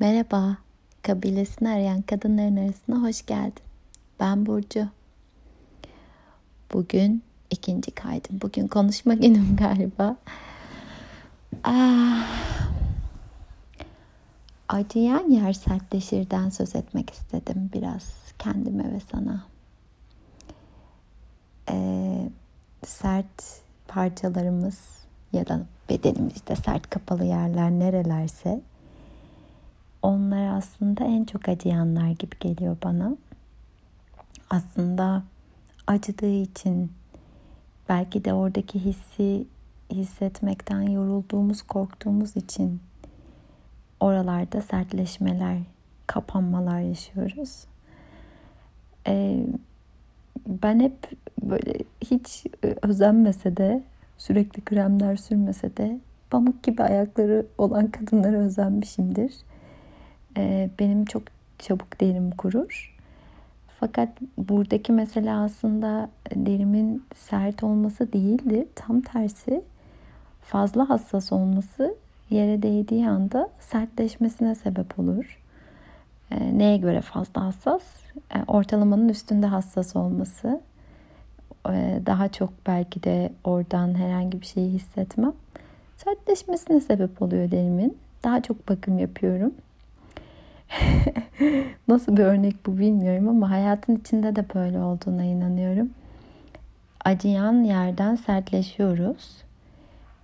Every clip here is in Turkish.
Merhaba, kabilesini arayan kadınların arasına hoş geldin. Ben Burcu. Bugün ikinci kaydım. Bugün konuşma günüm galiba. Ah, acıyan yer sertleşirden söz etmek istedim biraz kendime ve sana. Ee, sert parçalarımız ya da bedenimizde sert kapalı yerler nerelerse onlar aslında en çok acıyanlar gibi geliyor bana. Aslında acıdığı için belki de oradaki hissi hissetmekten yorulduğumuz, korktuğumuz için oralarda sertleşmeler, kapanmalar yaşıyoruz. Ee, ben hep böyle hiç özenmese de sürekli kremler sürmese de pamuk gibi ayakları olan kadınlara özenmişimdir. Ee, benim çok çabuk derim kurur. Fakat buradaki mesele aslında derimin sert olması değildir. Tam tersi fazla hassas olması yere değdiği anda sertleşmesine sebep olur. Ee, neye göre fazla hassas? Ee, ortalamanın üstünde hassas olması. Ee, daha çok belki de oradan herhangi bir şeyi hissetmem. Sertleşmesine sebep oluyor derimin. Daha çok bakım yapıyorum. Nasıl bir örnek bu bilmiyorum ama hayatın içinde de böyle olduğuna inanıyorum. Acıyan yerden sertleşiyoruz.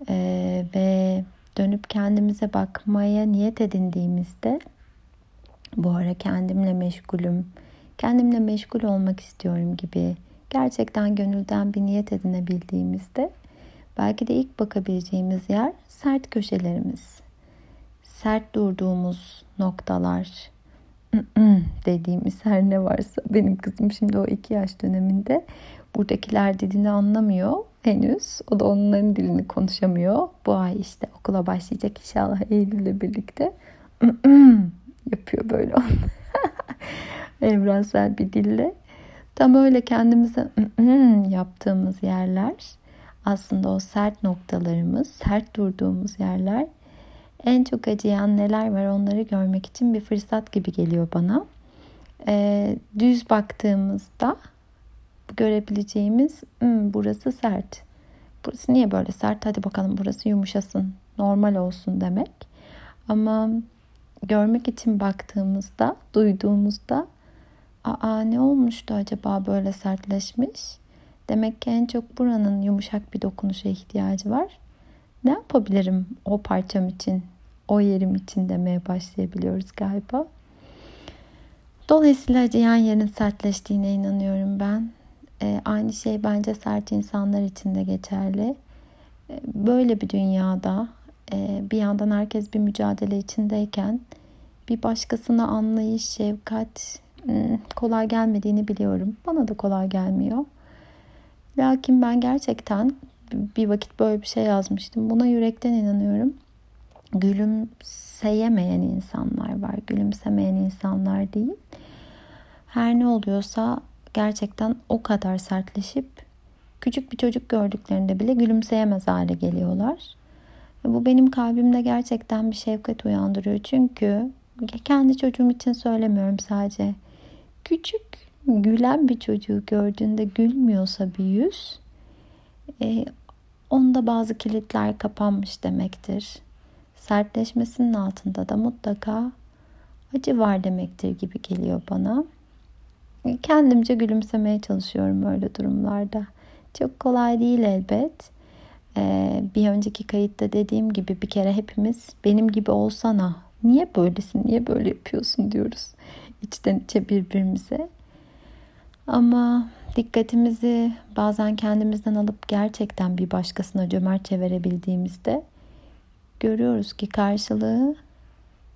Ee, ve dönüp kendimize bakmaya niyet edindiğimizde bu ara kendimle meşgulüm, kendimle meşgul olmak istiyorum gibi gerçekten gönülden bir niyet edinebildiğimizde belki de ilk bakabileceğimiz yer sert köşelerimiz. Sert durduğumuz noktalar dediğimiz her ne varsa benim kızım şimdi o iki yaş döneminde buradakiler dilini anlamıyor henüz. O da onların dilini konuşamıyor. Bu ay işte okula başlayacak inşallah Eylül'le birlikte. yapıyor böyle evrensel bir dille. Tam öyle kendimize yaptığımız yerler aslında o sert noktalarımız, sert durduğumuz yerler en çok acıyan neler var onları görmek için bir fırsat gibi geliyor bana. Ee, düz baktığımızda görebileceğimiz hmm, burası sert. Burası niye böyle sert? Hadi bakalım burası yumuşasın, normal olsun demek. Ama görmek için baktığımızda, duyduğumuzda aa ne olmuştu acaba böyle sertleşmiş? Demek ki en çok buranın yumuşak bir dokunuşa ihtiyacı var. Ne yapabilirim o parçam için, o yerim için demeye başlayabiliyoruz galiba. Dolayısıyla acıyan yerin sertleştiğine inanıyorum ben. E, aynı şey bence sert insanlar için de geçerli. E, böyle bir dünyada e, bir yandan herkes bir mücadele içindeyken bir başkasına anlayış, şefkat hmm, kolay gelmediğini biliyorum. Bana da kolay gelmiyor. Lakin ben gerçekten bir vakit böyle bir şey yazmıştım. Buna yürekten inanıyorum. Gülümseyemeyen insanlar var. Gülümsemeyen insanlar değil. Her ne oluyorsa gerçekten o kadar sertleşip küçük bir çocuk gördüklerinde bile gülümseyemez hale geliyorlar. Bu benim kalbimde gerçekten bir şefkat uyandırıyor. Çünkü kendi çocuğum için söylemiyorum sadece. Küçük gülen bir çocuğu gördüğünde gülmüyorsa bir yüz, e, onda bazı kilitler kapanmış demektir. Sertleşmesinin altında da mutlaka acı var demektir gibi geliyor bana. Kendimce gülümsemeye çalışıyorum öyle durumlarda. Çok kolay değil elbet. Ee, bir önceki kayıtta dediğim gibi bir kere hepimiz benim gibi olsana niye böylesin niye böyle yapıyorsun diyoruz içten içe birbirimize. Ama dikkatimizi bazen kendimizden alıp gerçekten bir başkasına cömertçe verebildiğimizde görüyoruz ki karşılığı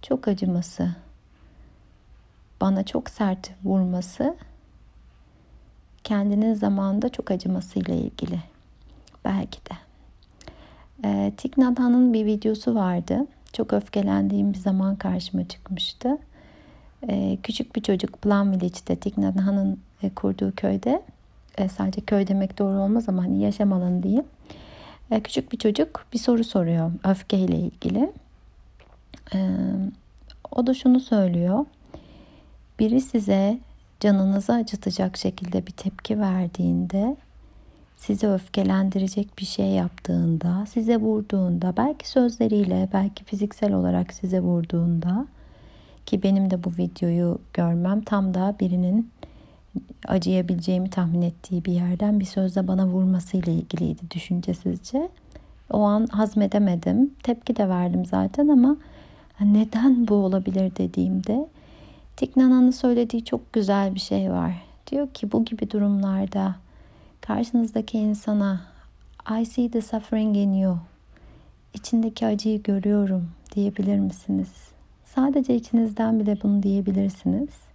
çok acıması, bana çok sert vurması, kendinin zamanında çok acımasıyla ilgili belki de. E, Thich Nhat Hanh'ın bir videosu vardı. Çok öfkelendiğim bir zaman karşıma çıkmıştı. E, küçük bir çocuk Plum Village'de Thich Nhat Hanh'ın e, kurduğu köyde e, sadece köy demek doğru olmaz ama hani yaşam alanı diyeyim. E, küçük bir çocuk bir soru soruyor öfkeyle ilgili. E, O da şunu söylüyor. Biri size canınızı acıtacak şekilde bir tepki verdiğinde, sizi öfkelendirecek bir şey yaptığında, size vurduğunda, belki sözleriyle, belki fiziksel olarak size vurduğunda ki benim de bu videoyu görmem tam da birinin acıyabileceğimi tahmin ettiği bir yerden bir sözle bana vurmasıyla ilgiliydi düşüncesizce. O an hazmedemedim. Tepki de verdim zaten ama neden bu olabilir dediğimde Tiknana'nın söylediği çok güzel bir şey var. Diyor ki bu gibi durumlarda karşınızdaki insana I see the suffering in you. İçindeki acıyı görüyorum diyebilir misiniz? Sadece içinizden bile bunu diyebilirsiniz.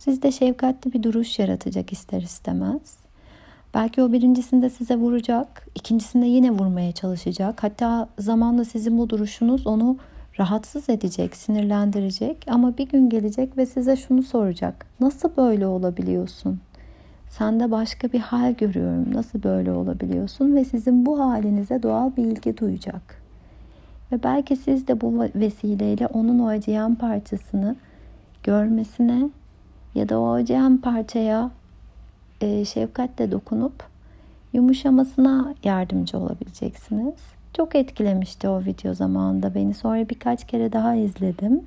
Sizde şefkatli bir duruş yaratacak ister istemez. Belki o birincisinde size vuracak, ikincisinde yine vurmaya çalışacak. Hatta zamanla sizin bu duruşunuz onu rahatsız edecek, sinirlendirecek ama bir gün gelecek ve size şunu soracak. Nasıl böyle olabiliyorsun? Sende başka bir hal görüyorum. Nasıl böyle olabiliyorsun? Ve sizin bu halinize doğal bir ilgi duyacak. Ve belki siz de bu vesileyle onun o acıyan parçasını görmesine ya da o acıyan parçaya e, şefkatle dokunup yumuşamasına yardımcı olabileceksiniz. Çok etkilemişti o video zamanında beni. Sonra birkaç kere daha izledim.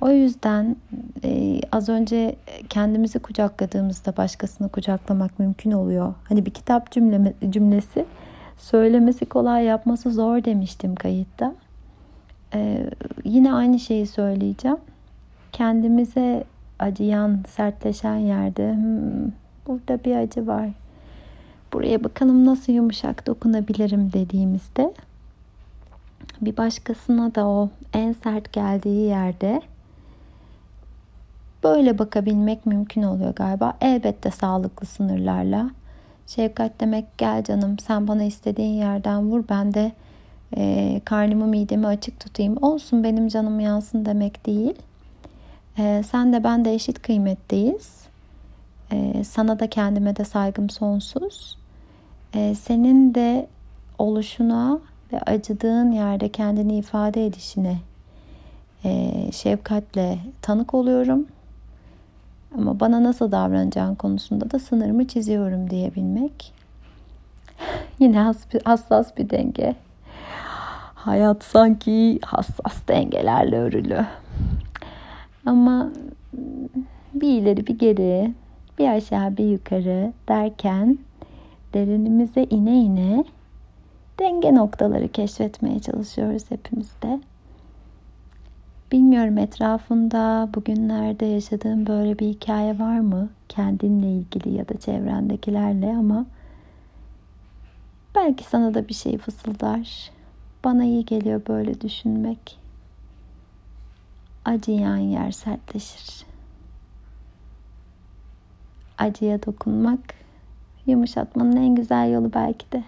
O yüzden e, az önce kendimizi kucakladığımızda başkasını kucaklamak mümkün oluyor. Hani bir kitap cümle, cümlesi söylemesi kolay yapması zor demiştim kayıtta. E, yine aynı şeyi söyleyeceğim. Kendimize acıyan, sertleşen yerde hmm, burada bir acı var buraya bakalım nasıl yumuşak dokunabilirim dediğimizde bir başkasına da o en sert geldiği yerde böyle bakabilmek mümkün oluyor galiba. Elbette sağlıklı sınırlarla. Şefkat demek gel canım sen bana istediğin yerden vur ben de e, karnımı midemi açık tutayım. Olsun benim canım yansın demek değil. E, sen de ben de eşit kıymetteyiz. E, sana da kendime de saygım sonsuz. Ee, senin de oluşuna ve acıdığın yerde kendini ifade edişine e, şefkatle tanık oluyorum. Ama bana nasıl davranacağın konusunda da sınırımı çiziyorum diyebilmek. Yine hassas bir denge. Hayat sanki hassas dengelerle örülü. Ama bir ileri bir geri, bir aşağı bir yukarı derken derinimize ine ine denge noktaları keşfetmeye çalışıyoruz hepimizde. Bilmiyorum etrafında bugünlerde yaşadığın böyle bir hikaye var mı? Kendinle ilgili ya da çevrendekilerle ama belki sana da bir şey fısıldar. Bana iyi geliyor böyle düşünmek. Acıyan yer sertleşir. Acıya dokunmak yumuşatmanın en güzel yolu belki de.